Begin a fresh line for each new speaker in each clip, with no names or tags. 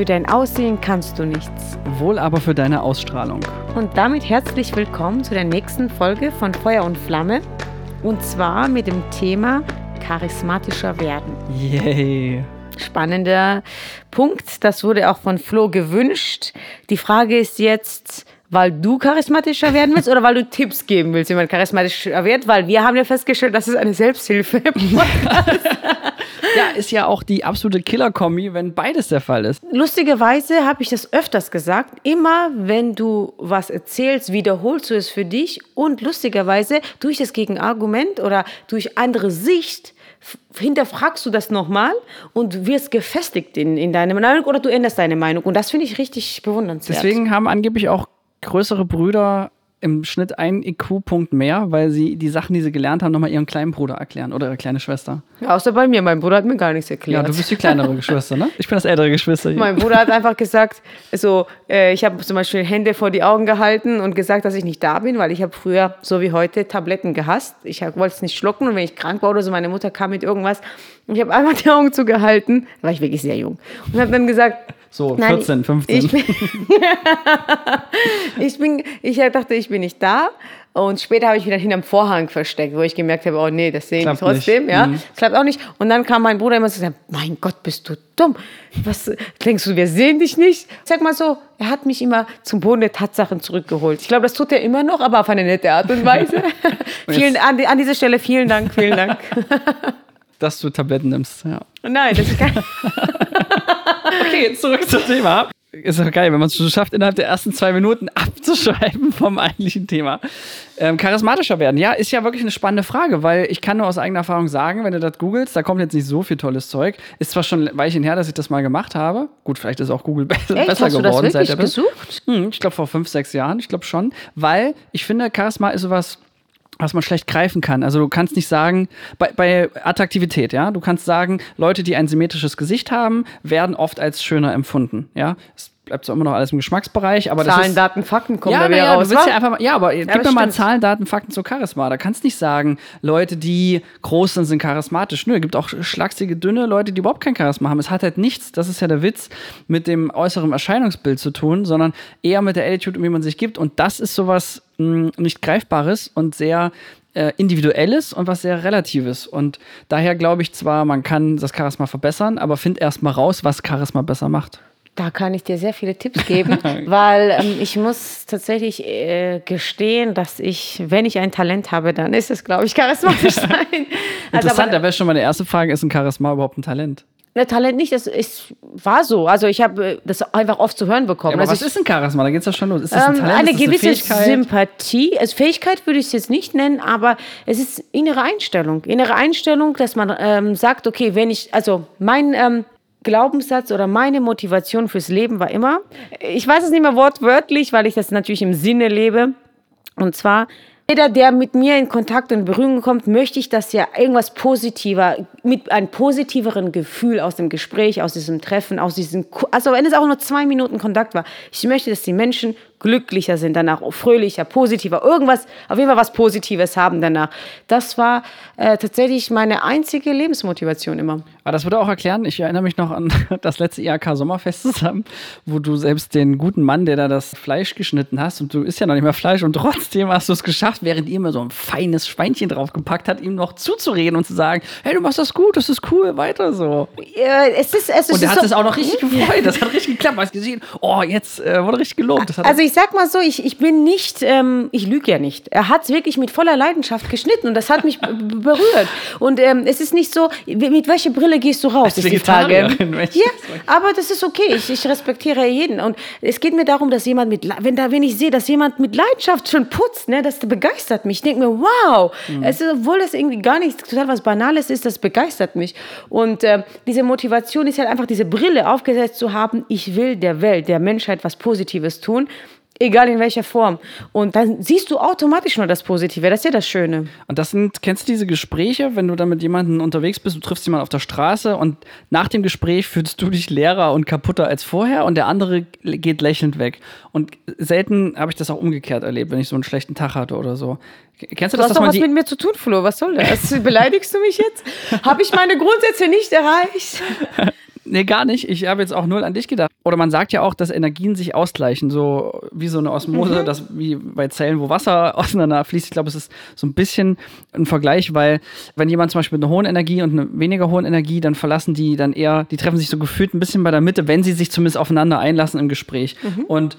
Für dein Aussehen kannst du nichts.
Wohl aber für deine Ausstrahlung.
Und damit herzlich willkommen zu der nächsten Folge von Feuer und Flamme. Und zwar mit dem Thema charismatischer werden.
Yay.
Spannender Punkt. Das wurde auch von Flo gewünscht. Die Frage ist jetzt, weil du charismatischer werden willst oder weil du Tipps geben willst, wie man charismatischer wird? Weil wir haben ja festgestellt, das ist eine Selbsthilfe.
Ja, ist ja auch die absolute Killer-Kombi, wenn beides der Fall ist.
Lustigerweise habe ich das öfters gesagt. Immer wenn du was erzählst, wiederholst du es für dich und lustigerweise durch das Gegenargument oder durch andere Sicht hinterfragst du das nochmal und wirst gefestigt in, in deiner Meinung oder du änderst deine Meinung. Und das finde ich richtig bewundernswert.
Deswegen haben angeblich auch größere Brüder im Schnitt einen IQ-Punkt mehr, weil sie die Sachen, die sie gelernt haben, nochmal ihrem kleinen Bruder erklären oder ihre kleine Schwester.
Ja, außer bei mir, mein Bruder hat mir gar nichts
Ja,
erklärt.
du bist die kleinere Geschwister, ne? Ich bin das ältere Geschwister hier.
Mein Bruder hat einfach gesagt, so, äh, ich habe zum Beispiel Hände vor die Augen gehalten und gesagt, dass ich nicht da bin, weil ich habe früher, so wie heute, Tabletten gehasst. Ich wollte es nicht schlucken und wenn ich krank war oder so, meine Mutter kam mit irgendwas und ich habe einmal die Augen zugehalten, da war ich wirklich sehr jung und habe dann gesagt,
So,
Nein,
14, 15.
Ich bin, ich bin, ich dachte, ich bin nicht da. Und später habe ich wieder hinterm Vorhang versteckt, wo ich gemerkt habe, oh nee, das sehen die
Klappt
trotzdem,
nicht.
ja.
Mhm.
Klappt auch nicht. Und dann kam mein Bruder immer so, mein Gott, bist du dumm. Was denkst du, wir sehen dich nicht? Sag mal so, er hat mich immer zum Boden der Tatsachen zurückgeholt. Ich glaube, das tut er immer noch, aber auf eine nette Art und Weise. vielen, an, an dieser Stelle vielen Dank, vielen Dank.
Dass du Tabletten nimmst, ja.
Nein, das ist kein,
Okay, zurück zum Thema. Ist doch geil, wenn man es schon schafft, innerhalb der ersten zwei Minuten abzuschreiben vom eigentlichen Thema. Ähm, charismatischer werden, ja, ist ja wirklich eine spannende Frage, weil ich kann nur aus eigener Erfahrung sagen, wenn du das googelst, da kommt jetzt nicht so viel tolles Zeug. Ist zwar schon ein Weilchen her, dass ich das mal gemacht habe. Gut, vielleicht ist auch Google besser,
Echt?
besser
Hast du das
geworden
wirklich
der
gesucht?
Hm, ich glaube vor fünf, sechs Jahren, ich glaube schon. Weil ich finde, Charisma ist sowas, was man schlecht greifen kann. Also du kannst nicht sagen, bei, bei Attraktivität, ja, du kannst sagen, Leute, die ein symmetrisches Gesicht haben, werden oft als schöner empfunden, ja. Es bleibt zwar immer noch alles im Geschmacksbereich, aber das
Zahlen,
ist,
Daten, Fakten kommen
ja,
da wieder
ja,
raus.
du willst ja einfach mal, ja, aber gib
das
mir mal. Zahlen, Daten, Fakten zu Charisma. Da kannst nicht sagen, Leute, die groß sind, sind charismatisch. Nö, es gibt auch schlagsige, dünne Leute, die überhaupt kein Charisma haben. Es hat halt nichts, das ist ja der Witz, mit dem äußeren Erscheinungsbild zu tun, sondern eher mit der Attitude, wie man sich gibt. Und das ist sowas mh, nicht Greifbares und sehr äh, individuelles und was sehr relatives. Und daher glaube ich zwar, man kann das Charisma verbessern, aber find erst mal raus, was Charisma besser macht.
Da kann ich dir sehr viele Tipps geben, weil ähm, ich muss tatsächlich äh, gestehen, dass ich, wenn ich ein Talent habe, dann ist es, glaube ich, charismatisch sein. Also,
Interessant,
aber,
da wäre schon meine erste Frage, ist ein Charisma überhaupt ein Talent?
Ne, Talent nicht, das ist, war so. Also ich habe äh, das einfach oft zu hören bekommen.
Ja, aber
also
was
ich,
ist ein Charisma? Da geht's ja schon los. Ist das ein
ähm,
Talent?
eine gewisse
Fähigkeit?
Sympathie, also Fähigkeit würde ich es jetzt nicht nennen, aber es ist innere Einstellung. Innere Einstellung, dass man ähm, sagt, okay, wenn ich, also mein ähm, Glaubenssatz oder meine Motivation fürs Leben war immer, ich weiß es nicht mehr wortwörtlich, weil ich das natürlich im Sinne lebe, und zwar, jeder, der mit mir in Kontakt und Berührung kommt, möchte ich, dass ja irgendwas positiver, mit einem positiveren Gefühl aus dem Gespräch, aus diesem Treffen, aus diesem, also wenn es auch nur zwei Minuten Kontakt war, ich möchte, dass die Menschen glücklicher sind danach, fröhlicher, positiver, irgendwas, auf jeden Fall was Positives haben danach. Das war äh, tatsächlich meine einzige Lebensmotivation immer.
Aber das würde auch erklären, ich erinnere mich noch an das letzte IHK Sommerfest zusammen, wo du selbst den guten Mann, der da das Fleisch geschnitten hast, und du isst ja noch nicht mehr Fleisch, und trotzdem hast du es geschafft, während ihr mir so ein feines Schweinchen draufgepackt hat, ihm noch zuzureden und zu sagen, hey, du machst das gut, das ist cool, weiter so.
Äh, es ist, es ist
Und er hat
so,
es auch noch richtig gefreut, das hat richtig geklappt, hast gesehen, oh, jetzt äh, wurde richtig gelobt.
Also ich sag mal so, ich, ich bin nicht, ähm, ich lüge ja nicht. Er hat es wirklich mit voller Leidenschaft geschnitten und das hat mich berührt. Und ähm, es ist nicht so, mit welcher Brille gehst du raus,
Als
ist die Frage.
Ich
Ja, aber das ist okay. Ich, ich respektiere jeden. Und es geht mir darum, dass jemand mit, wenn da, wenn ich sehe, dass jemand mit Leidenschaft schon putzt, ne, das begeistert mich. Ich denke mir, wow,
Mhm.
es ist, obwohl das irgendwie gar nichts total was Banales ist, das begeistert mich. Und ähm, diese Motivation ist halt einfach diese Brille aufgesetzt zu haben. Ich will der Welt, der Menschheit was Positives tun. Egal in welcher Form. Und dann siehst du automatisch nur das Positive. Das ist ja das Schöne.
Und das sind, kennst du diese Gespräche, wenn du dann mit jemandem unterwegs bist, du triffst jemanden auf der Straße und nach dem Gespräch fühlst du dich leerer und kaputter als vorher und der andere geht lächelnd weg. Und selten habe ich das auch umgekehrt erlebt, wenn ich so einen schlechten Tag hatte oder so. Kennst du,
Du
das,
hast doch was mit mir zu tun, Flo. Was soll das? Beleidigst du mich jetzt? Habe ich meine Grundsätze nicht erreicht?
Nee, gar nicht. Ich habe jetzt auch null an dich gedacht. Oder man sagt ja auch, dass Energien sich ausgleichen, so wie so eine Osmose, mhm. das wie bei Zellen, wo Wasser auseinander fließt. Ich glaube, es ist so ein bisschen ein Vergleich, weil wenn jemand zum Beispiel mit einer hohen Energie und einer weniger hohen Energie, dann verlassen die dann eher, die treffen sich so gefühlt ein bisschen bei der Mitte, wenn sie sich zumindest aufeinander einlassen im Gespräch. Mhm. Und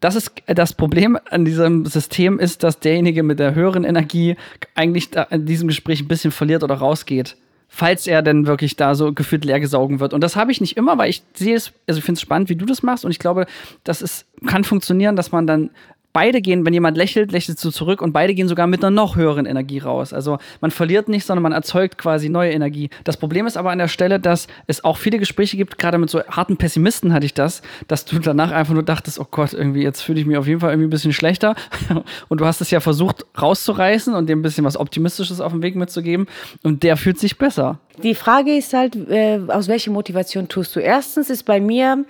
das ist das Problem an diesem System ist, dass derjenige mit der höheren Energie eigentlich in diesem Gespräch ein bisschen verliert oder rausgeht falls er denn wirklich da so gefühlt leer gesaugen wird. Und das habe ich nicht immer, weil ich sehe es, also ich finde es spannend, wie du das machst und ich glaube, das ist, kann funktionieren, dass man dann beide gehen, wenn jemand lächelt, lächelt du zurück und beide gehen sogar mit einer noch höheren Energie raus. Also man verliert nicht, sondern man erzeugt quasi neue Energie. Das Problem ist aber an der Stelle, dass es auch viele Gespräche gibt, gerade mit so harten Pessimisten hatte ich das, dass du danach einfach nur dachtest, oh Gott, irgendwie jetzt fühle ich mich auf jeden Fall irgendwie ein bisschen schlechter. Und du hast es ja versucht rauszureißen und dem ein bisschen was Optimistisches auf den Weg mitzugeben und der fühlt sich besser.
Die Frage ist halt, äh, aus welcher Motivation tust du? Erstens ist bei mir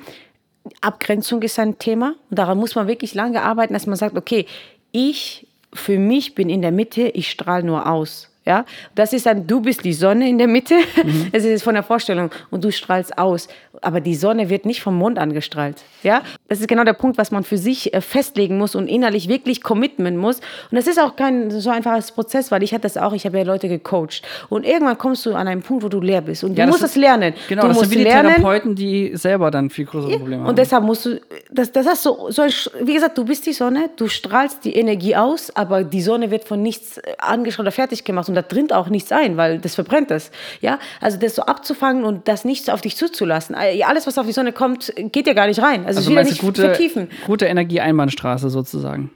Abgrenzung ist ein Thema. Und daran muss man wirklich lange arbeiten, dass man sagt, okay, ich für mich bin in der Mitte, ich strahle nur aus. Ja, das ist dann, du bist die Sonne in der Mitte. Mhm. Das ist von der Vorstellung und du strahlst aus. Aber die Sonne wird nicht vom Mond angestrahlt. Ja, das ist genau der Punkt, was man für sich äh, festlegen muss und innerlich wirklich commitmen muss. Und das ist auch kein so einfaches Prozess, weil ich hatte das auch. Ich habe ja Leute gecoacht und irgendwann kommst du an einen Punkt, wo du leer bist und ja, du musst das lernen.
Genau,
du
das
musst
sind wie die lernen. Therapeuten, die selber dann viel größere Probleme
ja.
haben.
Und deshalb musst du, das, das hast so, so, wie gesagt, du bist die Sonne, du strahlst die Energie aus, aber die Sonne wird von nichts äh, angestrahlt oder fertig gemacht und da dringt auch nichts ein, weil das verbrennt es. Ja, also das so abzufangen und das nicht auf dich zuzulassen. Alles, was auf die Sonne kommt, geht ja gar nicht rein. Also, also nicht
gute, vertiefen. Gute Energieeinbahnstraße sozusagen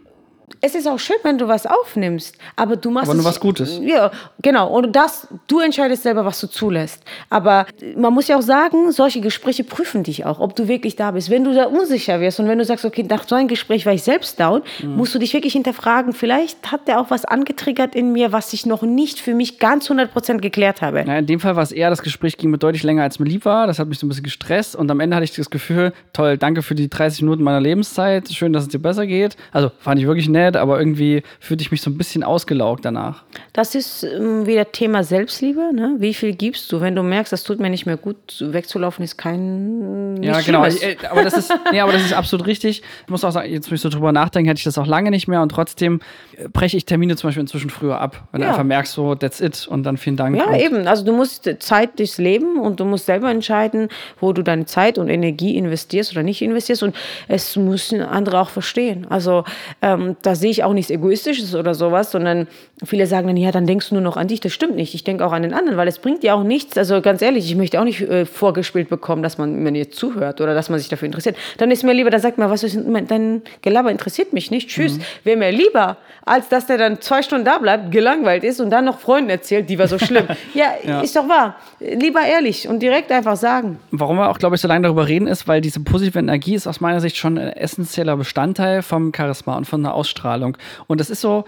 es ist auch schön, wenn du was aufnimmst, aber du machst
aber nur was Gutes.
Ja, genau. Und das, du entscheidest selber, was du zulässt. Aber man muss ja auch sagen, solche Gespräche prüfen dich auch, ob du wirklich da bist. Wenn du da unsicher wirst und wenn du sagst, okay, nach so einem Gespräch war ich selbst down, mhm. musst du dich wirklich hinterfragen. Vielleicht hat der auch was angetriggert in mir, was ich noch nicht für mich ganz 100% geklärt habe.
Ja, in dem Fall war es eher, das Gespräch ging mir deutlich länger, als mir lieb war. Das hat mich so ein bisschen gestresst und am Ende hatte ich das Gefühl, toll, danke für die 30 Minuten meiner Lebenszeit. Schön, dass es dir besser geht. Also fand ich wirklich nett, aber irgendwie fühlte ich mich so ein bisschen ausgelaugt danach.
Das ist ähm, wieder Thema Selbstliebe. Ne? Wie viel gibst du? Wenn du merkst, das tut mir nicht mehr gut, wegzulaufen ist kein.
Ja, genau. Ich, äh, aber, das ist, nee, aber das ist absolut richtig. Ich muss auch sagen, jetzt, wo ich so drüber nachdenke, hätte ich das auch lange nicht mehr und trotzdem äh, breche ich Termine zum Beispiel inzwischen früher ab. Wenn ja. du einfach merkst, so, that's it und dann vielen Dank.
Ja, eben. Also du musst Zeit durchs Leben und du musst selber entscheiden, wo du deine Zeit und Energie investierst oder nicht investierst und es müssen andere auch verstehen. Also ähm, da sehe ich auch nichts Egoistisches oder sowas, sondern viele sagen dann, ja, dann denkst du nur noch an dich. Das stimmt nicht. Ich denke auch an den anderen, weil es bringt dir auch nichts. Also ganz ehrlich, ich möchte auch nicht äh, vorgespielt bekommen, dass man mir jetzt zuhört oder dass man sich dafür interessiert. Dann ist mir lieber, da sagt man, was ist, dein Gelaber interessiert mich nicht. Tschüss. Mhm. Wäre mir lieber, als dass der dann zwei Stunden da bleibt, gelangweilt ist und dann noch Freunden erzählt, die war so schlimm. ja, ja, ist doch wahr. Lieber ehrlich und direkt einfach sagen.
Warum wir auch, glaube ich, so lange darüber reden, ist, weil diese positive Energie ist aus meiner Sicht schon ein essentieller Bestandteil vom Charisma und von der Ausstrahlung. Und das ist so,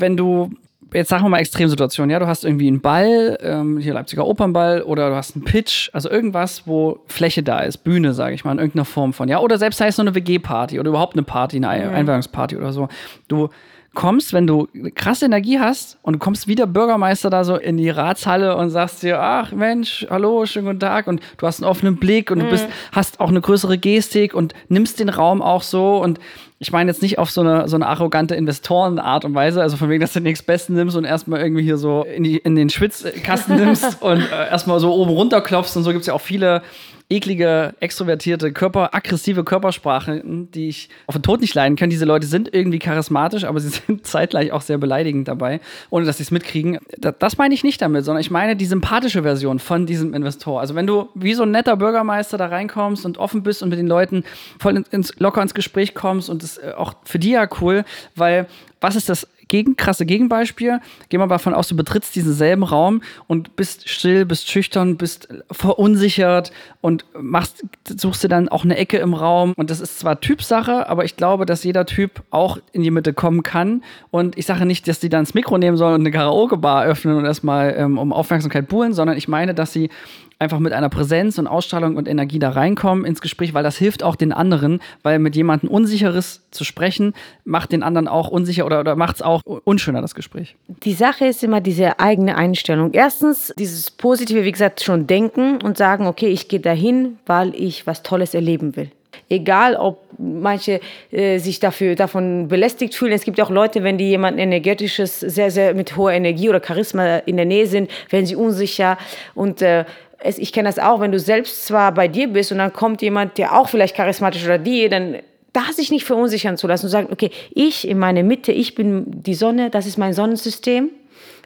wenn du jetzt sagen wir mal Extremsituation, ja, du hast irgendwie einen Ball, ähm, hier Leipziger Opernball, oder du hast einen Pitch, also irgendwas, wo Fläche da ist, Bühne, sage ich mal, in irgendeiner Form von, ja, oder selbst heißt nur eine WG-Party oder überhaupt eine Party, eine mhm. Einweihungsparty oder so. Du kommst, wenn du krasse Energie hast und du kommst wieder Bürgermeister da so in die Ratshalle und sagst dir, ach Mensch, hallo, schönen guten Tag und du hast einen offenen Blick und mhm. du bist, hast auch eine größere Gestik und nimmst den Raum auch so und ich meine jetzt nicht auf so eine, so eine arrogante Investorenart und Weise, also von wegen, dass du den Besten nimmst und erstmal irgendwie hier so in, die, in den Schwitzkasten nimmst und äh, erstmal so oben runter klopfst und so gibt es ja auch viele eklige, extrovertierte, Körper, aggressive Körpersprache, die ich auf den Tod nicht leiden kann. Diese Leute sind irgendwie charismatisch, aber sie sind zeitgleich auch sehr beleidigend dabei, ohne dass sie es mitkriegen. Das, meine ich nicht damit, sondern ich meine die sympathische Version von diesem Investor. Also wenn du wie so ein netter Bürgermeister da reinkommst und offen bist und mit den Leuten voll ins, locker ins Gespräch kommst und das äh, auch für die ja cool, weil was ist das gegen, krasse Gegenbeispiel. Geh mal davon aus, du betrittst diesen selben Raum und bist still, bist schüchtern, bist verunsichert und machst, suchst dir dann auch eine Ecke im Raum. Und das ist zwar Typsache, aber ich glaube, dass jeder Typ auch in die Mitte kommen kann. Und ich sage nicht, dass die dann das Mikro nehmen sollen und eine Karaoke-Bar öffnen und erstmal ähm, um Aufmerksamkeit buhlen, sondern ich meine, dass sie einfach mit einer Präsenz und Ausstrahlung und Energie da reinkommen ins Gespräch, weil das hilft auch den anderen, weil mit jemandem Unsicheres zu sprechen, macht den anderen auch unsicher oder, oder macht es auch unschöner, das Gespräch.
Die Sache ist immer diese eigene Einstellung. Erstens, dieses positive, wie gesagt, schon denken und sagen, okay, ich gehe dahin, weil ich was Tolles erleben will. Egal, ob manche äh, sich dafür, davon belästigt fühlen. Es gibt auch Leute, wenn die jemand energetisches, sehr, sehr mit hoher Energie oder Charisma in der Nähe sind, werden sie unsicher. Und äh, es, ich kenne das auch, wenn du selbst zwar bei dir bist und dann kommt jemand, der auch vielleicht charismatisch oder die, dann da sich nicht verunsichern zu lassen und sagen, okay, ich in meiner Mitte, ich bin die Sonne, das ist mein Sonnensystem.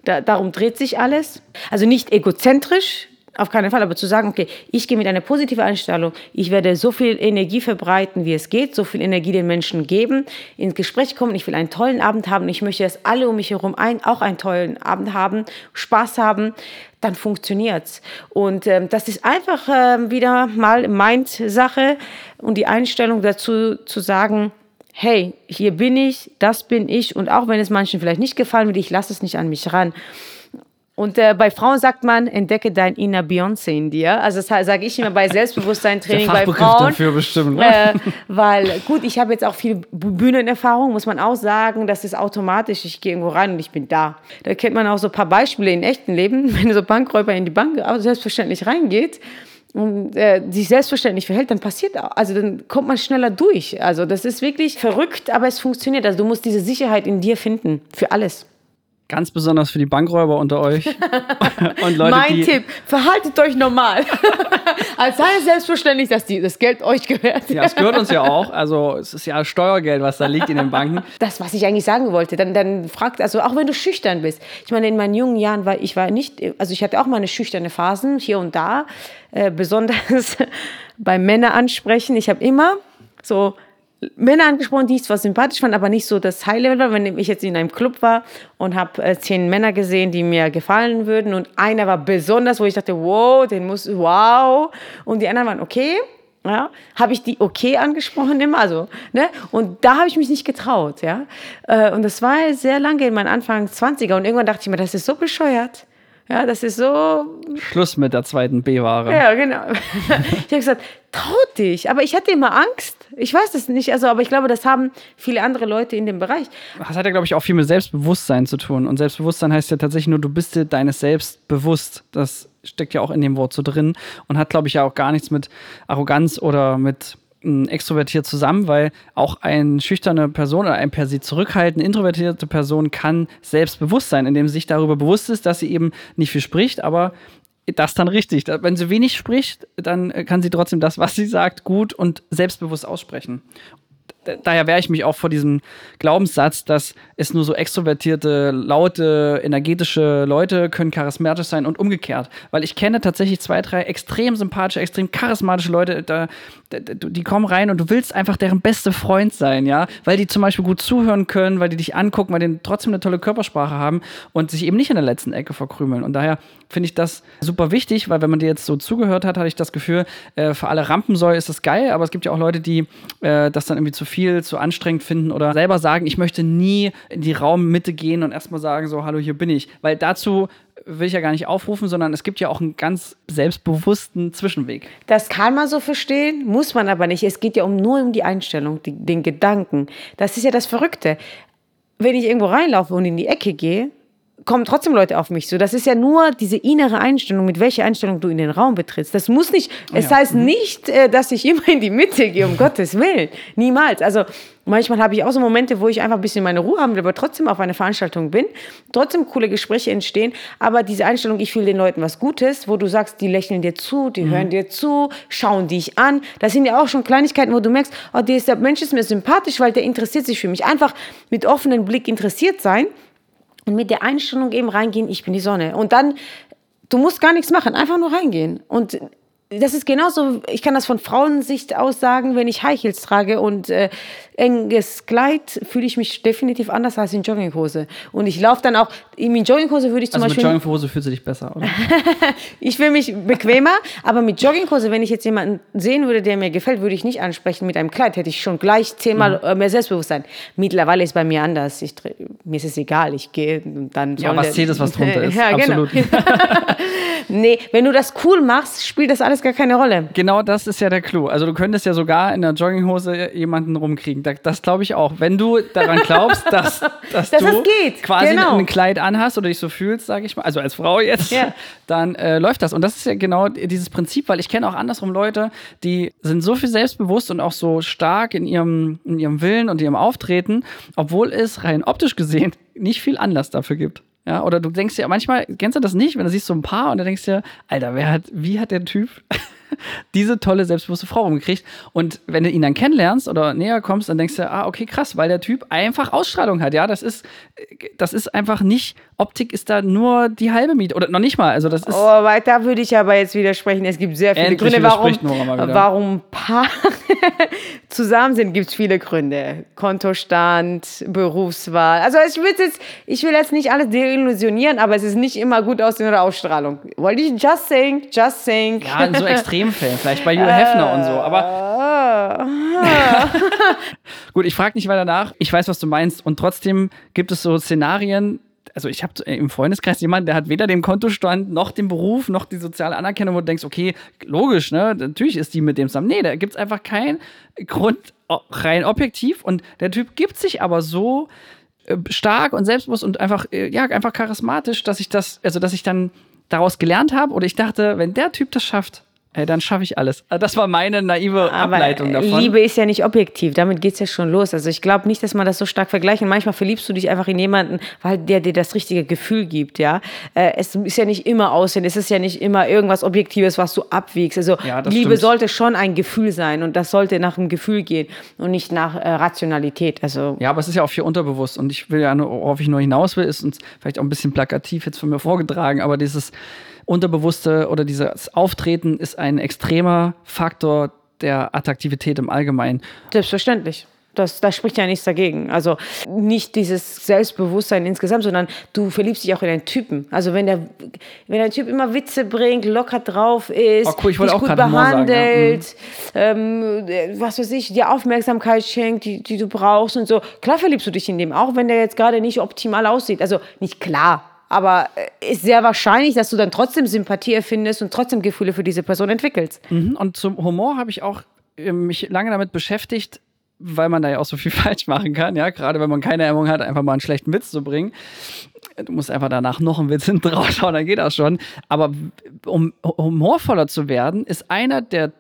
Da, darum dreht sich alles. Also nicht egozentrisch, auf keinen Fall, aber zu sagen, okay, ich gehe mit einer positiven Einstellung, ich werde so viel Energie verbreiten, wie es geht, so viel Energie den Menschen geben, ins Gespräch kommen, ich will einen tollen Abend haben, ich möchte, dass alle um mich herum ein, auch einen tollen Abend haben, Spaß haben, dann funktioniert's. Und ähm, das ist einfach äh, wieder mal Mind-Sache und die Einstellung dazu zu sagen, hey, hier bin ich, das bin ich und auch wenn es manchen vielleicht nicht gefallen wird, ich lasse es nicht an mich ran. Und äh, bei Frauen sagt man, entdecke dein inner Beyoncé in dir. Also das sage ich immer bei Selbstbewusstsein-Training bei Frauen.
dafür bestimmt. Ne? Äh,
weil gut, ich habe jetzt auch viel Bühnenerfahrung, muss man auch sagen. Das ist automatisch. Ich gehe irgendwo rein und ich bin da. Da kennt man auch so ein paar Beispiele im echten Leben. Wenn so Bankräuber in die Bank selbstverständlich reingeht, und äh, sich selbstverständlich verhält, dann passiert auch, also dann kommt man schneller durch. Also das ist wirklich verrückt, aber es funktioniert. Also du musst diese Sicherheit in dir finden für alles.
Ganz besonders für die Bankräuber unter euch.
Und Leute, mein Tipp, verhaltet euch normal. Als sei es selbstverständlich, dass die, das Geld euch gehört.
Ja, es gehört uns ja auch. Also es ist ja Steuergeld, was da liegt in den Banken.
Das, was ich eigentlich sagen wollte, dann, dann fragt, also auch wenn du schüchtern bist. Ich meine, in meinen jungen Jahren war ich war nicht, also ich hatte auch meine schüchterne Phasen hier und da, äh, besonders beim Männer ansprechen. Ich habe immer so Männer angesprochen, die ich zwar sympathisch fand, aber nicht so das High-Level war. Wenn ich jetzt in einem Club war und habe äh, zehn Männer gesehen, die mir gefallen würden und einer war besonders, wo ich dachte, wow, den muss, wow. Und die anderen waren okay. Ja, habe ich die okay angesprochen immer, also, ne? Und da habe ich mich nicht getraut, ja. Äh, und das war sehr lange in meinen Anfang 20er und irgendwann dachte ich mir, das ist so bescheuert. Ja, das ist so.
Schluss mit der zweiten B-Ware.
Ja, genau. ich habe gesagt, traut dich. Aber ich hatte immer Angst. Ich weiß das nicht. Also, aber ich glaube, das haben viele andere Leute in dem Bereich.
Das hat ja, glaube ich, auch viel mit Selbstbewusstsein zu tun. Und Selbstbewusstsein heißt ja tatsächlich nur, du bist dir deines Selbst bewusst. Das steckt ja auch in dem Wort so drin und hat, glaube ich, ja auch gar nichts mit Arroganz oder mit extrovertiert zusammen, weil auch eine schüchterne Person oder ein per se zurückhaltende, introvertierte Person kann selbstbewusst sein, indem sie sich darüber bewusst ist, dass sie eben nicht viel spricht, aber das dann richtig. Wenn sie wenig spricht, dann kann sie trotzdem das, was sie sagt, gut und selbstbewusst aussprechen daher wehre ich mich auch vor diesem Glaubenssatz, dass es nur so extrovertierte, laute, energetische Leute können charismatisch sein und umgekehrt. Weil ich kenne tatsächlich zwei, drei extrem sympathische, extrem charismatische Leute, da, die kommen rein und du willst einfach deren beste Freund sein, ja, weil die zum Beispiel gut zuhören können, weil die dich angucken, weil die trotzdem eine tolle Körpersprache haben und sich eben nicht in der letzten Ecke verkrümeln. Und daher finde ich das super wichtig, weil wenn man dir jetzt so zugehört hat, hatte ich das Gefühl, äh, für alle Rampensäue ist das geil, aber es gibt ja auch Leute, die äh, das dann irgendwie zu viel, zu anstrengend finden oder selber sagen, ich möchte nie in die Raummitte gehen und erstmal sagen, so, hallo, hier bin ich. Weil dazu will ich ja gar nicht aufrufen, sondern es gibt ja auch einen ganz selbstbewussten Zwischenweg.
Das kann man so verstehen, muss man aber nicht. Es geht ja um, nur um die Einstellung, die, den Gedanken. Das ist ja das Verrückte. Wenn ich irgendwo reinlaufe und in die Ecke gehe, kommen trotzdem Leute auf mich zu. Das ist ja nur diese innere Einstellung, mit welcher Einstellung du in den Raum betrittst. Das muss nicht, oh, es ja. heißt mhm. nicht, äh, dass ich immer in die Mitte gehe, um Gottes Willen. Niemals. Also manchmal habe ich auch so Momente, wo ich einfach ein bisschen meine Ruhe haben will, aber trotzdem auf einer Veranstaltung bin, trotzdem coole Gespräche entstehen, aber diese Einstellung, ich will den Leuten was Gutes, wo du sagst, die lächeln dir zu, die mhm. hören dir zu, schauen dich an. Das sind ja auch schon Kleinigkeiten, wo du merkst, oh, der Mensch ist mir sympathisch, weil der interessiert sich für mich. Einfach mit offenem Blick interessiert sein und mit der Einstellung eben reingehen, ich bin die Sonne. Und dann, du musst gar nichts machen, einfach nur reingehen. Und das ist genauso, ich kann das von Frauensicht aus sagen, wenn ich High Heels trage und äh, enges Kleid, fühle ich mich definitiv anders als in Jogginghose. Und ich laufe dann auch, in Jogginghose würde ich zum
also
Beispiel...
mit Jogginghose fühlst du dich besser, oder?
ich fühle mich bequemer, aber mit Jogginghose, wenn ich jetzt jemanden sehen würde, der mir gefällt, würde ich nicht ansprechen mit einem Kleid, hätte ich schon gleich zehnmal mhm. mehr Selbstbewusstsein. Mittlerweile ist es bei mir anders. Ich, mir ist es egal, ich gehe und dann...
Ja, was zählt ist, was drunter ist.
ja, genau. Absolut. Nee, wenn du das cool machst, spielt das alles gar keine Rolle.
Genau das ist ja der Clou. Also du könntest ja sogar in der Jogginghose jemanden rumkriegen. Das, das glaube ich auch. Wenn du daran glaubst, dass, dass,
Dass
du
das geht,
quasi
genau.
ein Kleid anhast oder dich so fühlst, sage ich mal, also als Frau jetzt,
Ja.
dann äh, läuft das. Und das ist ja genau dieses Prinzip, weil ich kenne auch andersrum Leute, die sind so viel selbstbewusst und auch so stark in ihrem, in ihrem Willen und ihrem Auftreten, obwohl es rein optisch gesehen nicht viel Anlass dafür gibt. Ja, oder du denkst ja, manchmal kennst du das nicht, wenn du siehst so ein Paar und dann denkst dir, Alter, wer hat, wie hat der Typ diese tolle, selbstbewusste Frau rumgekriegt? Und wenn du ihn dann kennenlernst oder näher kommst, dann denkst du, ah, okay, krass, weil der Typ einfach Ausstrahlung hat. Ja, das ist, das ist einfach nicht, Optik ist da nur die halbe Miete oder noch nicht mal. Also, das ist.
Oh, aber da würde ich aber jetzt widersprechen. Es gibt sehr viele Gründe, warum, warum Paare zusammen sind. Gibt es viele Gründe. Kontostand, Berufswahl. Also ich will jetzt, ich will jetzt nicht alles deillusionieren, aber es ist nicht immer gut aussehen oder Ausstrahlung. Wollte ich just saying, just saying.
Ja, so Extremfällen, vielleicht bei Hugh Hefner und so. Aber. Gut, ich frage nicht weiter nach. Ich weiß, was du meinst. Und trotzdem gibt es so Szenarien. Also ich habe im Freundeskreis jemanden, der hat weder den Kontostand noch den Beruf noch die soziale Anerkennung, wo du denkst, okay, logisch, ne? Natürlich ist die mit dem zusammen. Nee, da gibt es einfach keinen Grund, rein objektiv. Und der Typ gibt sich aber so äh, stark und selbstbewusst und einfach, äh, ja, einfach charismatisch, dass ich das, also dass ich dann daraus gelernt habe oder ich dachte, wenn der Typ das schafft, ey, dann schaffe ich alles. Also Das war meine naive
Aber
Ableitung davon.
Liebe ist ja nicht objektiv, damit geht es ja schon los. Also ich glaube nicht, dass man das so stark vergleicht. Und manchmal verliebst du dich einfach in jemanden, weil der dir das richtige Gefühl gibt, ja. Äh, Es ist ja nicht immer Aussehen, es ist ja nicht immer irgendwas Objektives, was du abwiegst. Also
Ja,
Liebe
stimmt.
sollte schon ein Gefühl sein und das sollte nach dem Gefühl gehen und nicht nach äh, Rationalität. Also
Ja, aber es ist ja auch viel unterbewusst. Und ich will ja nur, worauf ich nur hinaus will, ist uns vielleicht auch ein bisschen plakativ jetzt von mir vorgetragen, aber dieses Unterbewusste oder dieses Auftreten ist ein extremer Faktor der Attraktivität im Allgemeinen.
Selbstverständlich. Das, da spricht ja nichts dagegen. Also nicht dieses Selbstbewusstsein insgesamt, sondern du verliebst dich auch in einen Typen. Also wenn der, wenn der Typ immer Witze bringt, locker drauf ist,
Oh, cool,
dich gut
Humor sagen, ja.
behandelt, ähm, äh, was weiß ich, dir Aufmerksamkeit schenkt, die, die du brauchst und so. Klar verliebst du dich in dem, auch wenn der jetzt gerade nicht optimal aussieht. Also nicht klar, aber äh, ist sehr wahrscheinlich, dass du dann trotzdem Sympathie erfindest und trotzdem Gefühle für diese Person entwickelst.
Mhm. Und zum Humor habe ich auch äh, mich lange damit beschäftigt, weil man da ja auch so viel falsch machen kann, ja, gerade wenn man keine Hemmung hat, einfach mal einen schlechten Witz zu bringen. Du musst einfach danach noch einen Witz hinten rausschauen, dann geht das schon. Aber um humorvoller zu werden, ist einer der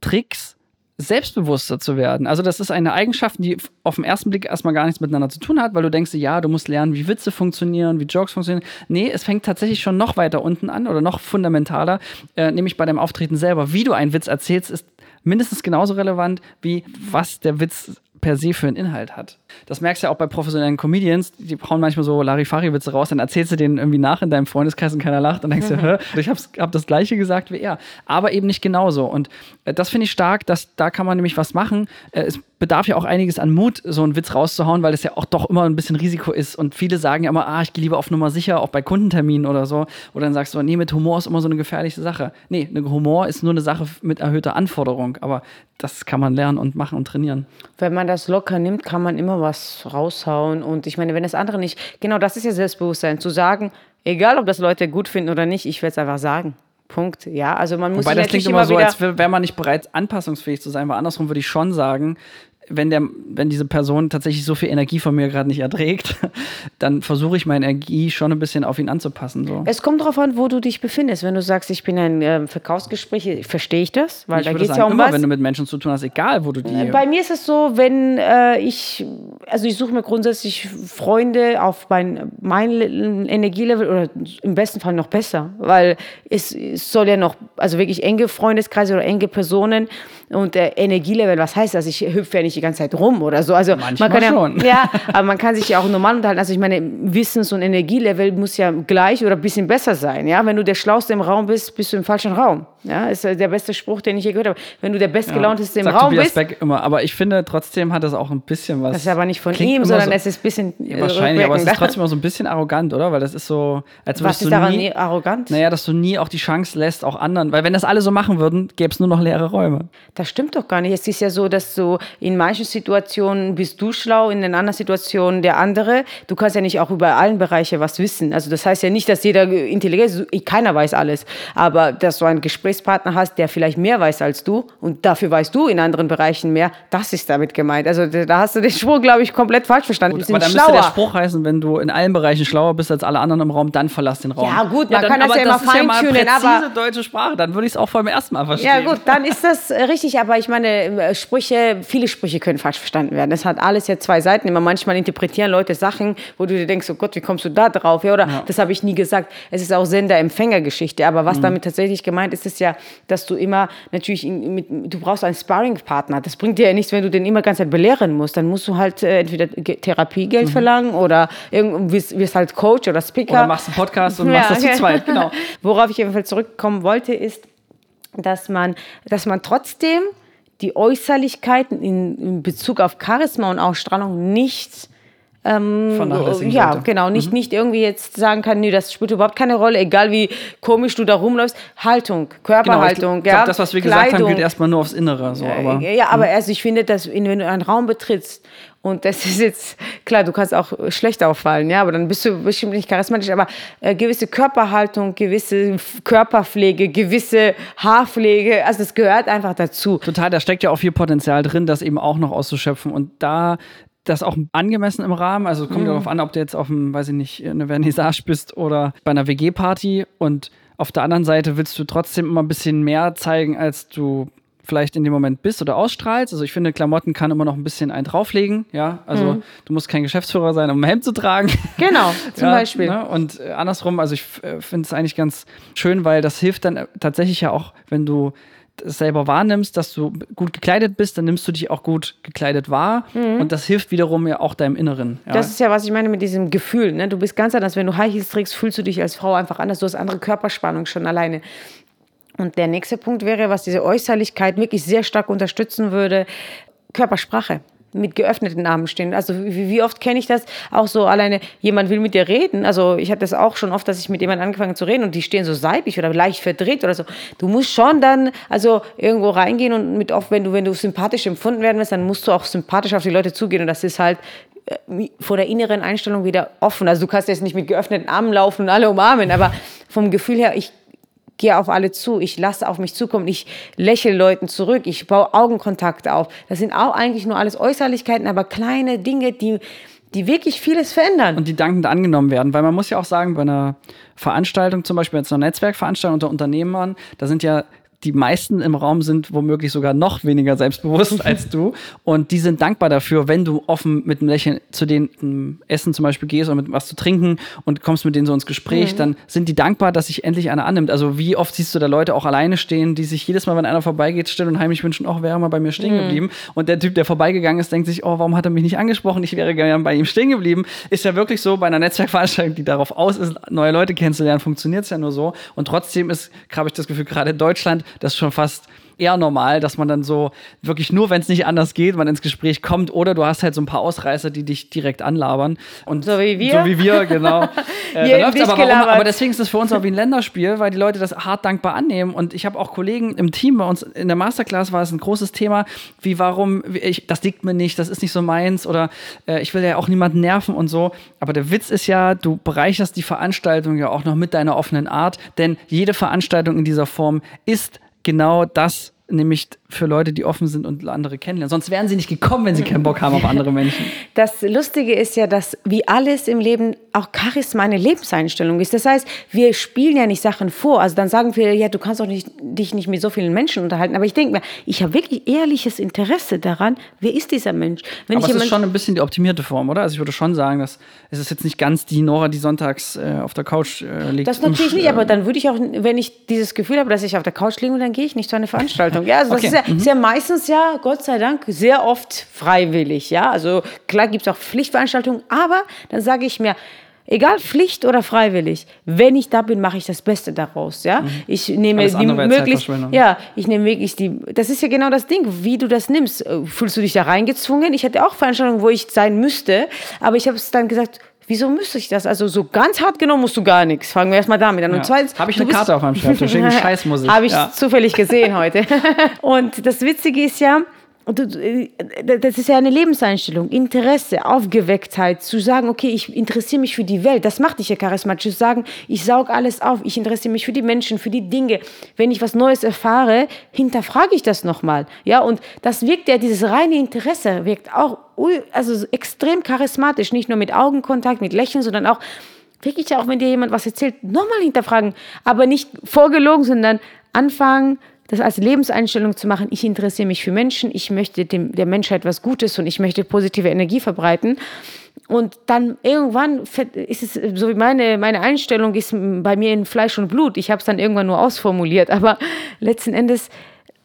Tricks, selbstbewusster zu werden. Also das ist eine Eigenschaft, die auf den ersten Blick erstmal gar nichts miteinander zu tun hat, weil du denkst, ja, du musst lernen, wie Witze funktionieren, wie Jokes funktionieren. Nee, es fängt tatsächlich schon noch weiter unten an oder noch fundamentaler, äh, nämlich bei deinem Auftreten selber. Wie du einen Witz erzählst, ist mindestens genauso relevant, wie was der Witz per se für einen Inhalt hat. Das merkst du ja auch bei professionellen Comedians, die hauen manchmal so Larifari-Witze raus, dann erzählst du denen irgendwie nach in deinem Freundeskreis und keiner lacht und denkst du, hä, ich hab's, hab das gleiche gesagt wie er. Aber eben nicht genauso. Und äh, das finde ich stark, dass da kann man nämlich was machen. Äh, es bedarf ja auch einiges an Mut, so einen Witz rauszuhauen, weil es ja auch doch immer ein bisschen Risiko ist. Und viele sagen ja immer, ah, ich gehe lieber auf Nummer sicher, auch bei Kundenterminen oder so. Oder dann sagst du, nee, mit Humor ist immer so eine gefährliche Sache. Nee, eine Humor ist nur eine Sache mit erhöhter Anforderung. Aber das kann man lernen und machen und trainieren.
Wenn man das locker nimmt, kann man immer was raushauen. Und ich meine, wenn das andere nicht, genau das ist ja Selbstbewusstsein, zu sagen, egal ob das Leute gut finden oder nicht, ich werde es einfach sagen. Punkt. Ja, also man muss
Wobei
sich
das klingt immer so,
wieder,
als wäre man nicht bereit, anpassungsfähig zu sein, weil andersrum würde ich schon sagen, wenn, der, wenn diese Person tatsächlich so viel Energie von mir gerade nicht erträgt, dann versuche ich meine Energie schon ein bisschen auf ihn anzupassen. So.
Es kommt darauf an, wo du dich befindest. Wenn du sagst, ich bin ein äh, Verkaufsgespräch, verstehe ich das, weil
ich
da geht es ja um
immer,
was.
wenn du mit Menschen zu tun hast, egal wo du die.
Bei mir ist es so, wenn äh, ich, also ich suche mir grundsätzlich Freunde auf mein, mein Le- Energielevel oder im besten Fall noch besser, weil es, es soll ja noch, also wirklich enge Freundeskreise oder enge Personen und äh, Energielevel, was heißt das? Ich hüpfe ja nicht die ganze Zeit rum oder so. Also
Manchmal
man kann ja,
schon.
ja, aber man kann sich ja auch normal unterhalten. Also ich meine, Wissens- und Energielevel muss ja gleich oder ein bisschen besser sein. Ja, wenn du der Schlauste im Raum bist, bist du im falschen Raum. Ja, ist äh, der beste Spruch, den ich je gehört habe. Wenn du der bestgelaunteste im
sagt
Raum
Tobias
bist,
Beck immer. Aber ich finde, trotzdem hat das auch ein bisschen was.
das ist aber nicht von ihm, sondern
so,
es ist ein bisschen
Ja, wahrscheinlich, aber es ist trotzdem auch so ein bisschen arrogant, oder? Weil das ist so, als würdest
Was ist
du
daran
nie,
arrogant?
Naja, dass du nie auch die Chance lässt, auch anderen. Weil wenn das alle so machen würden, gäbe es nur noch leere Räume.
Das stimmt doch gar nicht. Es ist ja so, dass du in manchen Situationen bist du schlau, in den anderen Situationen der andere. Du kannst ja nicht auch über allen Bereiche was wissen. Also das heißt ja nicht, dass jeder intelligent ist. Keiner weiß alles. Aber dass du einen Gesprächspartner hast, der vielleicht mehr weiß als du und dafür weißt du in anderen Bereichen mehr, das ist damit gemeint. Also da hast du den Spruch, glaube ich, komplett falsch verstanden.
Gut, aber dann müsste der Spruch heißen, wenn du in allen Bereichen schlauer bist als alle anderen im Raum, dann verlass den Raum.
Ja gut, man ja, dann, kann das ja immer feintunen.
Ja aber deutsche Sprache, dann würde ich es auch vor dem ersten Mal verstehen.
Ja gut, dann ist das äh, richtig. Aber ich meine, äh, Sprüche, viele Sprüche können falsch verstanden werden. Das hat alles ja zwei Seiten. Immer manchmal interpretieren Leute Sachen, wo du dir denkst, oh Gott, wie kommst du da drauf? Ja, oder ja. das habe ich nie gesagt. Es ist auch Sender-Empfänger-Geschichte. Aber was mhm. damit tatsächlich gemeint ist, ist ja, dass du immer natürlich, mit, du brauchst einen Sparring-Partner. Das bringt dir ja nichts, wenn du den immer ganz Zeit belehren musst. Dann musst du halt äh, entweder Therapiegeld mhm. verlangen oder wirst, wirst halt Coach oder Speaker. Oder
machst einen Podcast und ja, machst das zu zweit. Genau.
Worauf ich jedenfalls zurückkommen wollte, ist, dass man, dass man trotzdem die Äußerlichkeiten in, in Bezug auf Charisma und Ausstrahlung nicht ähm, ja, sollte. genau, nicht, mhm. nicht irgendwie jetzt sagen kann, nee, das spielt überhaupt keine Rolle, egal wie komisch du da rumläufst. Haltung, Körperhaltung,
genau, ich, ja. Glaub, das, was wir Kleidung. gesagt haben, gilt erstmal nur aufs Innere. So, aber,
ja, aber also ich finde, dass wenn du einen Raum betrittst und das ist jetzt, klar, du kannst auch schlecht auffallen, ja, aber dann bist du bestimmt nicht charismatisch, aber äh, gewisse Körperhaltung, gewisse Körperpflege, gewisse Haarpflege, also das gehört einfach dazu.
Total, da steckt ja auch viel Potenzial drin, das eben auch noch auszuschöpfen. Und da das auch angemessen im Rahmen. Also kommt mhm. darauf an, ob du jetzt auf einem, weiß ich nicht, eine Vernissage bist oder bei einer WG-Party. Und auf der anderen Seite willst du trotzdem immer ein bisschen mehr zeigen, als du vielleicht in dem Moment bist oder ausstrahlst. Also ich finde, Klamotten kann immer noch ein bisschen einen drauflegen. Ja, also mhm. du musst kein Geschäftsführer sein, um ein Hemd zu tragen.
Genau, zum ja, Beispiel.
Ne? Und äh, andersrum, also ich äh, finde es eigentlich ganz schön, weil das hilft dann tatsächlich ja auch, wenn du selber wahrnimmst, dass du gut gekleidet bist, dann nimmst du dich auch gut gekleidet wahr. Mhm. Und das hilft wiederum ja auch deinem Inneren.
Ja. Das ist ja, was ich meine mit diesem Gefühl. Ne? Du bist ganz anders. Wenn du High Heels trägst, fühlst du dich als Frau einfach anders. Du hast andere Körperspannung schon alleine. Und der nächste Punkt wäre, was diese Äußerlichkeit wirklich sehr stark unterstützen würde, Körpersprache mit geöffneten Armen stehen. Also wie, wie oft kenne ich das auch so alleine, jemand will mit dir reden. Also ich hatte das auch schon oft, dass ich mit jemandem angefangen zu reden und die stehen so seitlich oder leicht verdreht oder so. Du musst schon dann also irgendwo reingehen und mit oft, wenn du, wenn du sympathisch empfunden werden willst, dann musst du auch sympathisch auf die Leute zugehen und das ist halt äh, vor der inneren Einstellung wieder offen. Also du kannst jetzt nicht mit geöffneten Armen laufen und alle umarmen, aber vom Gefühl her, ich gehe auf alle zu, ich lasse auf mich zukommen, ich lächle Leuten zurück, ich baue Augenkontakt auf. Das sind auch eigentlich nur alles Äußerlichkeiten, aber kleine Dinge, die, die wirklich vieles verändern.
Und die dankend angenommen werden, weil man muss ja auch sagen, bei einer Veranstaltung, zum Beispiel jetzt einer Netzwerkveranstaltung unter Unternehmern, da sind ja die meisten im Raum sind womöglich sogar noch weniger selbstbewusst als du. Und die sind dankbar dafür, wenn du offen mit einem Lächeln zu denen Essen zum Beispiel gehst oder mit was zu trinken und kommst mit denen so ins Gespräch, mhm. dann sind die dankbar, dass sich endlich einer annimmt. Also wie oft siehst du da Leute auch alleine stehen, die sich jedes Mal, wenn einer vorbeigeht, still und heimlich wünschen, oh, wäre mal bei mir stehen mhm. geblieben. Und der Typ, der vorbeigegangen ist, denkt sich, oh, warum hat er mich nicht angesprochen? Ich wäre gerne bei ihm stehen geblieben. Ist ja wirklich so, bei einer Netzwerkveranstaltung, die darauf aus ist, neue Leute kennenzulernen, funktioniert es ja nur so. Und trotzdem ist, habe ich das Gefühl, gerade in Deutschland das ist schon fast eher normal, dass man dann so wirklich nur, wenn es nicht anders geht, man ins Gespräch kommt oder du hast halt so ein paar Ausreißer, die dich direkt anlabern. Und
so wie wir.
So wie wir, genau. äh, aber, warum, aber deswegen ist es für uns auch wie ein Länderspiel, weil die Leute das hart dankbar annehmen. Und ich habe auch Kollegen im Team, bei uns in der Masterclass war es ein großes Thema, wie warum, ich, das liegt mir nicht, das ist nicht so meins oder äh, ich will ja auch niemanden nerven und so. Aber der Witz ist ja, du bereicherst die Veranstaltung ja auch noch mit deiner offenen Art, denn jede Veranstaltung in dieser Form ist genau das, nämlich für Leute, die offen sind und andere kennenlernen. Sonst wären sie nicht gekommen, wenn sie keinen Bock haben auf andere Menschen.
Das Lustige ist ja, dass wie alles im Leben auch Charisma eine Lebenseinstellung ist. Das heißt, wir spielen ja nicht Sachen vor. Also dann sagen wir, ja, du kannst doch nicht, dich nicht mit so vielen Menschen unterhalten. Aber ich denke mir, ich habe wirklich ehrliches Interesse daran, wer ist dieser Mensch?
Wenn Aber es ist schon ein bisschen die optimierte Form, oder? Also ich würde schon sagen, dass es ist jetzt nicht ganz die Nora, die sonntags äh, auf der Couch äh, liegt.
Das natürlich nicht, aber dann würde ich auch, wenn ich dieses Gefühl habe, dass ich auf der Couch liege, dann gehe ich nicht zu einer Veranstaltung. Ja, also das okay. ist ja, mhm. ist ja meistens ja, Gott sei Dank, sehr oft freiwillig. Ja, also klar gibt es auch Pflichtveranstaltungen, aber dann sage ich mir, egal Pflicht oder freiwillig, wenn ich da bin, mache ich das Beste daraus, ja. Mhm. Ich nehme die möglichst, ja, ich nehme wirklich die, das ist ja genau das Ding, wie du das nimmst. Fühlst du dich da reingezwungen? Ich hatte auch Veranstaltungen, wo ich sein müsste, aber ich habe es dann gesagt, wieso müsste ich das? Also so ganz hart genommen musst du gar nichts. Fangen wir erstmal damit an.
Und ja. zweitens, habe ich eine Karte auf meinem Schreibtisch, wegen Scheißmusik.
Habe ich ja. zufällig gesehen heute. Und das Witzige ist ja, das ist ja eine Lebenseinstellung, Interesse, Aufgewecktheit, zu sagen, okay, ich interessiere mich für die Welt. Das macht dich ja charismatisch. Zu sagen, ich saug alles auf, ich interessiere mich für die Menschen, für die Dinge. Wenn ich was Neues erfahre, hinterfrage ich das nochmal. Ja, und das wirkt ja, dieses reine Interesse wirkt auch also extrem charismatisch, nicht nur mit Augenkontakt, mit Lächeln, sondern auch wirklich auch, wenn dir jemand was erzählt, nochmal hinterfragen, aber nicht vorgelogen, sondern anfangen, das als Lebenseinstellung zu machen, ich interessiere mich für Menschen, ich möchte dem, der Menschheit was Gutes und ich möchte positive Energie verbreiten. Und dann irgendwann ist es, so wie meine, meine Einstellung ist bei mir in Fleisch und Blut. Ich habe es dann irgendwann nur ausformuliert, aber letzten Endes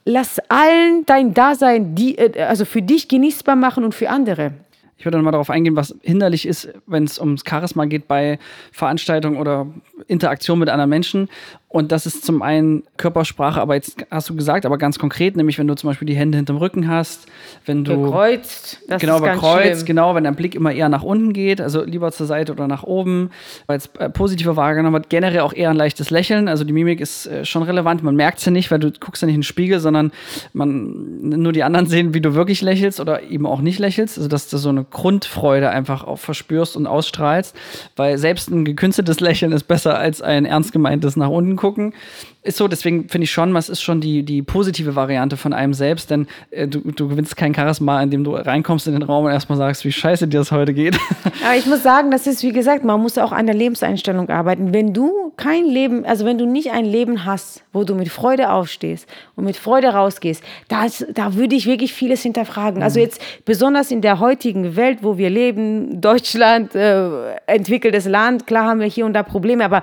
lass allen dein Dasein, die, äh, also für dich genießbar machen und für andere.
Ich würde dann mal darauf eingehen, was hinderlich ist, wenn es ums Charisma geht bei Veranstaltungen oder Interaktion mit anderen Menschen. Und das ist zum einen Körpersprache, aber jetzt hast du gesagt, aber ganz konkret, nämlich wenn du zum Beispiel die Hände hinterm Rücken hast, wenn du
bekreuzt,
das genau ist bekreuzt, genau, wenn dein Blick immer eher nach unten geht, also lieber zur Seite oder nach oben, weil es äh, positiver wahrgenommen wird, generell auch eher ein leichtes Lächeln, also die Mimik ist äh, schon relevant, man merkt es ja nicht, weil du guckst ja nicht in den Spiegel, sondern man nur die anderen sehen, wie du wirklich lächelst oder eben auch nicht lächelst, also dass du so eine Grundfreude einfach auch verspürst und ausstrahlst, weil selbst ein gekünsteltes Lächeln ist besser als ein ernst gemeintes nach unten gucken. Ist so, deswegen finde ich schon, was ist schon die, die positive Variante von einem selbst, denn äh, du, du gewinnst kein Charisma, indem du reinkommst in den Raum und erstmal sagst, wie scheiße dir das heute geht.
Aber ich muss sagen, das ist, wie gesagt, man muss auch an der Lebenseinstellung arbeiten. Wenn du kein Leben, also wenn du nicht ein Leben hast, wo du mit Freude aufstehst und mit Freude rausgehst, das, da würde ich wirklich vieles hinterfragen. Also mhm. jetzt besonders in der heutigen Welt, wo wir leben, Deutschland, äh, entwickeltes Land, klar haben wir hier und da Probleme, aber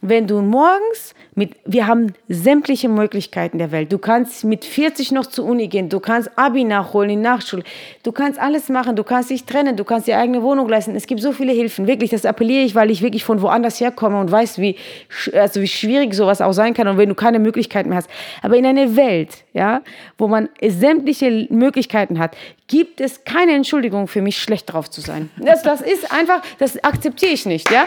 wenn du morgens mit, wir haben sämtliche Möglichkeiten der Welt. Du kannst mit 40 noch zur Uni gehen, du kannst Abi nachholen in Nachschule, du kannst alles machen, du kannst dich trennen, du kannst dir eigene Wohnung leisten. Es gibt so viele Hilfen. Wirklich, das appelliere ich, weil ich wirklich von woanders herkomme und weiß, wie, also wie schwierig sowas auch sein kann und wenn du keine Möglichkeiten mehr hast. Aber in einer Welt, ja, wo man sämtliche Möglichkeiten hat, gibt es keine Entschuldigung für mich, schlecht drauf zu sein. Das, das ist einfach, das akzeptiere ich nicht, ja.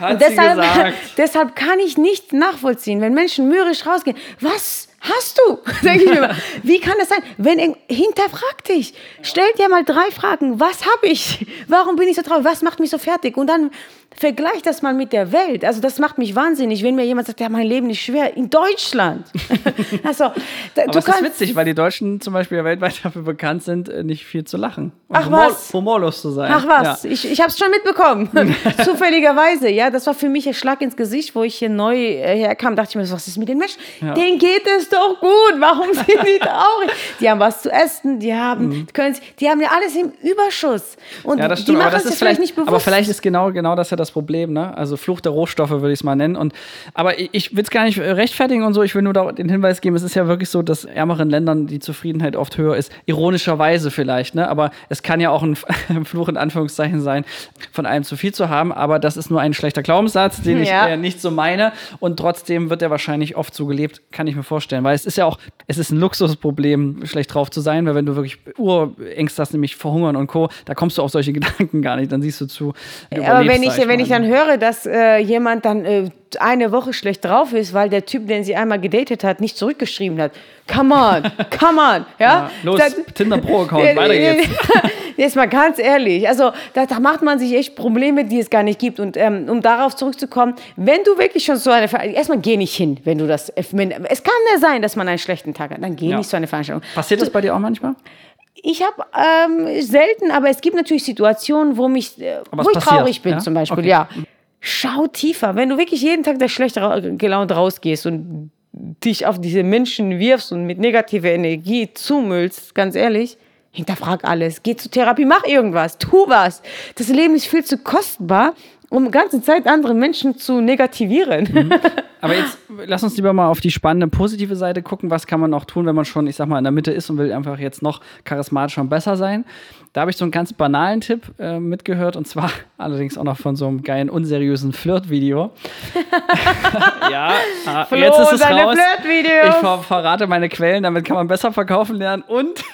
Hat deshalb,
deshalb kann ich nicht nachvollziehen, wenn Menschen mürrisch rausgehen. Was hast du? Denke ich mir immer. Wie kann das sein? Wenn hinterfrag dich, stell dir mal drei Fragen. Was habe ich? Warum bin ich so traurig? Was macht mich so fertig? Und dann vergleich das mal mit der Welt. Also das macht mich wahnsinnig, wenn mir jemand sagt, ja, mein Leben ist schwer in Deutschland.
also, da, Aber es ist witzig, weil die Deutschen zum Beispiel weltweit dafür bekannt sind, äh, nicht viel zu lachen.
Und Ach humor, was?
Humorlos zu sein.
Ach was, ja. ich, ich habe es schon mitbekommen. Zufälligerweise, ja, das war für mich ein Schlag ins Gesicht, wo ich hier neu äh, herkam, dachte ich mir, was ist mit den Menschen? Ja. Denen geht es doch gut, warum sind die traurig? Die haben was zu essen, die haben, mhm. können, die haben ja alles im Überschuss.
Und ja, das stimmt, die machen es vielleicht nicht bewusst. Aber vielleicht ist genau, genau das ja das Problem, ne? Also Fluch der Rohstoffe würde ich es mal nennen. Und, aber ich, ich will es gar nicht rechtfertigen und so. Ich will nur den Hinweis geben, es ist ja wirklich so, dass ärmeren Ländern die Zufriedenheit oft höher ist. Ironischerweise vielleicht, ne? Aber es kann ja auch ein, ein Fluch in Anführungszeichen sein, von allem zu viel zu haben. Aber das ist nur ein schlechter Glaubenssatz, den ich ja. äh, nicht so meine. Und trotzdem wird er wahrscheinlich oft so gelebt, kann ich mir vorstellen. Weil es ist ja auch, es ist ein Luxusproblem, schlecht drauf zu sein, weil wenn du wirklich Urängste hast, nämlich verhungern und Co., da kommst du auf solche Gedanken gar nicht. Dann siehst du zu.
Aber wenn ich, wenn ich dann höre, dass äh, jemand dann äh, eine Woche schlecht drauf ist, weil der Typ, den sie einmal gedatet hat, nicht zurückgeschrieben hat. Come on, come on. Ja? ja
los, das, Tinder Pro-Account, weiter geht's.
Jetzt mal ganz ehrlich, also da, da, macht man sich echt Probleme, die es gar nicht gibt. Und ähm, um darauf zurückzukommen, wenn du wirklich schon so eine Veranstaltung, erstmal geh nicht hin, wenn du das, es kann ja sein, dass man einen schlechten Tag hat, dann geh ja. nicht zu einer Veranstaltung.
Passiert das bei dir auch manchmal?
Ich habe ähm, selten, aber es gibt natürlich Situationen, wo, mich, äh, wo ich traurig bin, ja? zum Beispiel. Okay. Ja, schau tiefer. Wenn du wirklich jeden Tag der schlecht gelaunt rausgehst und dich auf diese Menschen wirfst und mit negativer Energie zumüllst, ganz ehrlich, hinterfrag alles. Geh zur Therapie, mach irgendwas, tu was. Das Leben ist viel zu kostbar, um die ganze Zeit andere Menschen zu negativieren. Mhm.
Aber jetzt lass uns lieber mal auf die spannende positive Seite gucken. Was kann man noch tun, wenn man schon, ich sag mal, in der Mitte ist und will einfach jetzt noch charismatischer und besser sein? Da habe ich so einen ganz banalen Tipp äh, mitgehört und zwar allerdings auch noch von so einem geilen, unseriösen Flirt-Video. ja, ah, Flo, jetzt ist es raus. Ich ver verrate meine Quellen, damit kann man besser verkaufen lernen und,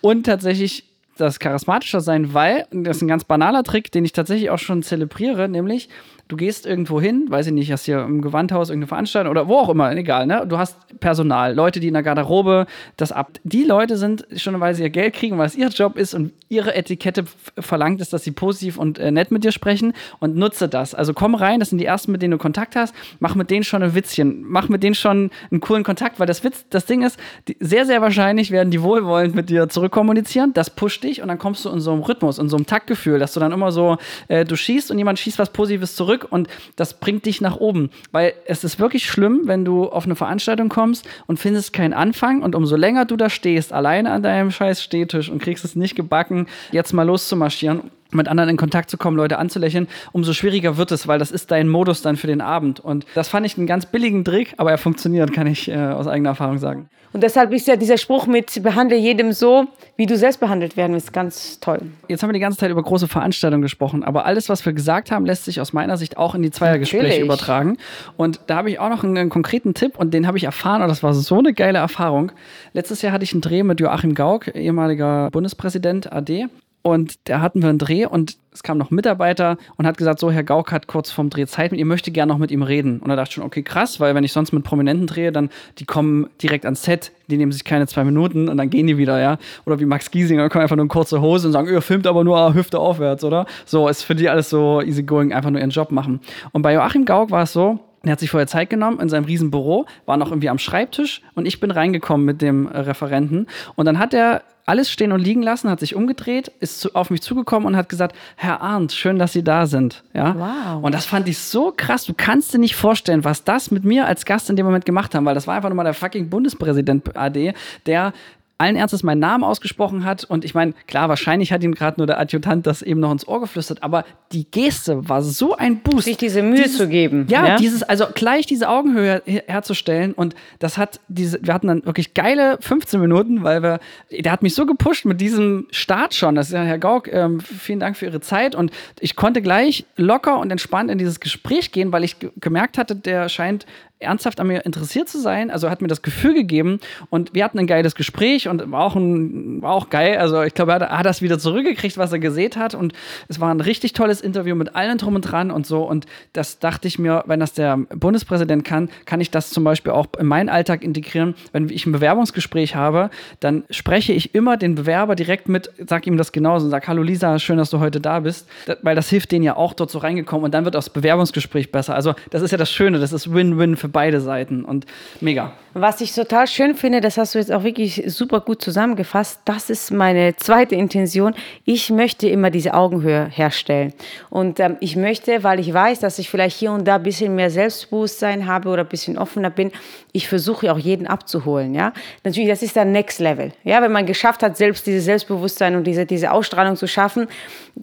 und tatsächlich das charismatischer sein, weil, das ist ein ganz banaler Trick, den ich tatsächlich auch schon zelebriere, nämlich du gehst irgendwo hin, weiß ich nicht, hast hier im Gewandhaus irgendeine Veranstaltung oder wo auch immer, egal, ne? Du hast Personal, Leute, die in der Garderobe das ab. Die Leute sind schon, weil sie ihr Geld kriegen, weil es ihr Job ist und ihre Etikette verlangt ist, dass sie positiv und äh, nett mit dir sprechen und nutze das. Also komm rein, das sind die ersten, mit denen du Kontakt hast, mach mit denen schon ein Witzchen, mach mit denen schon einen coolen Kontakt, weil das Witz, das Ding ist, die, sehr, sehr wahrscheinlich werden die wohlwollend mit dir zurückkommunizieren, das pusht dich und dann kommst du in so einem Rhythmus, in so einem Taktgefühl, dass du dann immer so, äh, du schießt und jemand schießt was Positives zurück und das bringt dich nach oben, weil es ist wirklich schlimm, wenn du auf eine Veranstaltung kommst und findest keinen Anfang und umso länger du da stehst, alleine an deinem scheiß Stehtisch und kriegst es nicht gebacken, jetzt mal loszumarschieren mit anderen in Kontakt zu kommen, Leute anzulächeln, umso schwieriger wird es, weil das ist dein Modus dann für den Abend. Und das fand ich einen ganz billigen Trick, aber er funktioniert, kann ich äh, aus eigener Erfahrung sagen.
Und deshalb ist ja dieser Spruch mit behandle jedem so, wie du selbst behandelt werden willst, ganz toll.
Jetzt haben wir die ganze Zeit über große Veranstaltungen gesprochen, aber alles, was wir gesagt haben, lässt sich aus meiner Sicht auch in die Zweiergespräche Natürlich. übertragen. Und da habe ich auch noch einen, einen konkreten Tipp und den habe ich erfahren und das war so eine geile Erfahrung. Letztes Jahr hatte ich einen Dreh mit Joachim Gauck, ehemaliger Bundespräsident AD. Und da hatten wir einen Dreh und es kam noch ein Mitarbeiter und hat gesagt, so, Herr Gauck hat kurz vorm Dreh Zeit mit ihr, möchte gerne noch mit ihm reden. Und da dachte schon, okay, krass, weil wenn ich sonst mit Prominenten drehe, dann die kommen direkt ans Set, die nehmen sich keine zwei Minuten und dann gehen die wieder, ja. Oder wie Max Giesinger, kommen einfach nur in kurze Hose und sagen, ihr filmt aber nur Hüfte aufwärts, oder? So, ist für die alles so easy going, einfach nur ihren Job machen. Und bei Joachim Gauck war es so, er hat sich vorher Zeit genommen in seinem riesen Büro, war noch irgendwie am Schreibtisch und ich bin reingekommen mit dem Referenten. Und dann hat er alles stehen und liegen lassen, hat sich umgedreht, ist zu, auf mich zugekommen und hat gesagt, Herr Arndt, schön, dass Sie da sind. Ja? Wow. Und das fand ich so krass. Du kannst dir nicht vorstellen, was das mit mir als Gast in dem Moment gemacht haben, weil das war einfach nur mal der fucking Bundespräsident AD, der allen Ernstes meinen Namen ausgesprochen hat. Und ich meine, klar, wahrscheinlich hat ihm gerade nur der Adjutant das eben noch ins Ohr geflüstert, aber die Geste war so ein Boost.
Sich diese Mühe
dieses,
zu geben.
Ja, ja, dieses, also gleich diese Augenhöhe her herzustellen. Und das hat diese, wir hatten dann wirklich geile 15 Minuten, weil wir, der hat mich so gepusht mit diesem Start schon. Das ist ja Herr Gauck, ähm, vielen Dank für Ihre Zeit. Und ich konnte gleich locker und entspannt in dieses Gespräch gehen, weil ich gemerkt hatte, der scheint ernsthaft an mir interessiert zu sein. Also hat mir das Gefühl gegeben und wir hatten ein geiles Gespräch und war auch, ein, war auch geil. Also ich glaube, er hat, das wieder zurückgekriegt, was er gesehen hat und es war ein richtig tolles Interview mit allen drum und dran und so und das dachte ich mir, wenn das der Bundespräsident kann, kann ich das zum Beispiel auch in meinen Alltag integrieren. Wenn ich ein Bewerbungsgespräch habe, dann spreche ich immer den Bewerber direkt mit, sag ihm das genauso und sag, hallo Lisa, schön, dass du heute da bist, weil das hilft denen ja auch dort so reingekommen und dann wird das Bewerbungsgespräch besser. Also das ist ja das Schöne, das ist Win-Win für für beide Seiten und mega.
Was ich total schön finde, das hast du jetzt auch wirklich super gut zusammengefasst, das ist meine zweite Intention. Ich möchte immer diese Augenhöhe herstellen. Und ähm, ich möchte, weil ich weiß, dass ich vielleicht hier und da ein bisschen mehr Selbstbewusstsein habe oder ein bisschen offener bin, ich versuche auch jeden abzuholen. Ja? Natürlich, das ist dann Next Level. Ja? Wenn man geschafft hat, selbst dieses Selbstbewusstsein und diese, diese Ausstrahlung zu schaffen,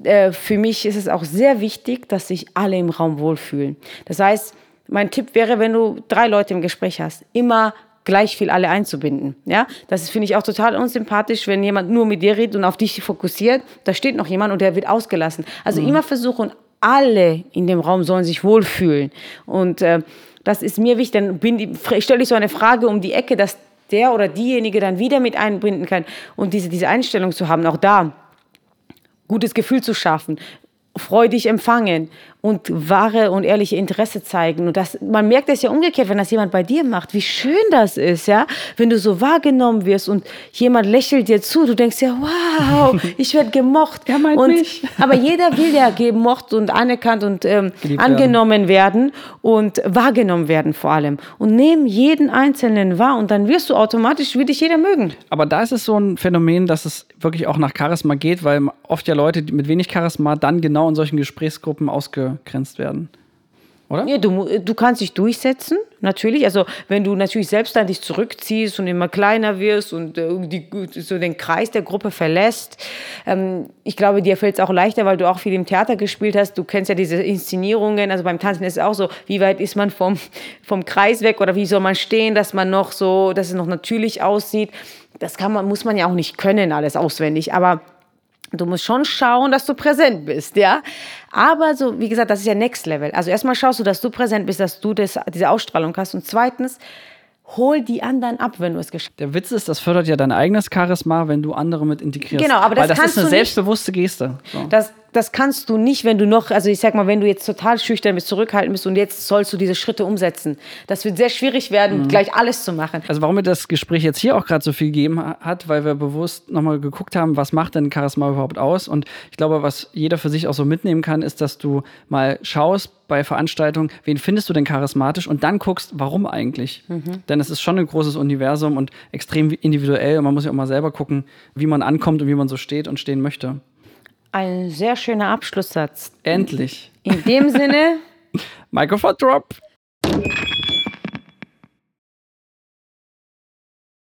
äh, für mich ist es auch sehr wichtig, dass sich alle im Raum wohlfühlen. Das heißt, mein Tipp wäre, wenn du drei Leute im Gespräch hast, immer gleich viel alle einzubinden. Ja, das finde ich auch total unsympathisch, wenn jemand nur mit dir redet und auf dich fokussiert. Da steht noch jemand und der wird ausgelassen. Also mhm. immer versuchen, alle in dem Raum sollen sich wohlfühlen. Und äh, das ist mir wichtig. Dann bin, stelle ich so eine Frage um die Ecke, dass der oder diejenige dann wieder mit einbinden kann und diese, diese Einstellung zu haben, auch da gutes Gefühl zu schaffen, freudig empfangen und wahre und ehrliche Interesse zeigen. Und das, man merkt es ja umgekehrt, wenn das jemand bei dir macht, wie schön das ist, ja, wenn du so wahrgenommen wirst und jemand lächelt dir zu, du denkst ja, wow, ich werde gemocht.
Er meint
und,
mich.
Aber jeder will ja gemocht und anerkannt und ähm, angenommen werden. werden und wahrgenommen werden vor allem. Und nehmen jeden Einzelnen wahr und dann wirst du automatisch, wie dich jeder mögen.
Aber da ist es so ein Phänomen, dass es wirklich auch nach Charisma geht, weil oft ja Leute mit wenig Charisma dann genau in solchen Gesprächsgruppen ausge ausgegrenzt werden. Oder?
Ja, du, du kannst dich durchsetzen, natürlich. Also wenn du natürlich selbst dann dich zurückziehst und immer kleiner wirst und äh, die, so den Kreis der Gruppe verlässt. Ähm, ich glaube, dir fällt es auch leichter, weil du auch viel im Theater gespielt hast. Du kennst ja diese Inszenierungen. Also beim Tanzen ist es auch so, wie weit ist man vom, vom Kreis weg oder wie soll man stehen, dass man noch so, dass es noch natürlich aussieht. Das kann man, muss man ja auch nicht können, alles auswendig. Aber Du musst schon schauen, dass du präsent bist, ja. Aber so, wie gesagt, das ist ja Next Level. Also erstmal schaust du, dass du präsent bist, dass du das, diese Ausstrahlung hast. Und zweitens, hol die anderen ab, wenn du es geschafft
hast. Der Witz ist, das fördert ja dein eigenes Charisma, wenn du andere mit integrierst.
Genau, aber das
Weil das
kannst
ist eine selbstbewusste Geste.
So. Das, das kannst du nicht, wenn du noch, also ich sag mal, wenn du jetzt total schüchtern bist, zurückhalten bist und jetzt sollst du diese Schritte umsetzen. Das wird sehr schwierig werden, mhm. gleich alles zu machen.
Also warum mir das Gespräch jetzt hier auch gerade so viel gegeben hat, weil wir bewusst nochmal geguckt haben, was macht denn Charisma überhaupt aus? Und ich glaube, was jeder für sich auch so mitnehmen kann, ist, dass du mal schaust bei Veranstaltungen, wen findest du denn charismatisch und dann guckst, warum eigentlich? Mhm. Denn es ist schon ein großes Universum und extrem individuell und man muss ja auch mal selber gucken, wie man ankommt und wie man so steht und stehen möchte.
Ein sehr schöner Abschlusssatz.
Endlich.
In dem Sinne.
Microphone Drop.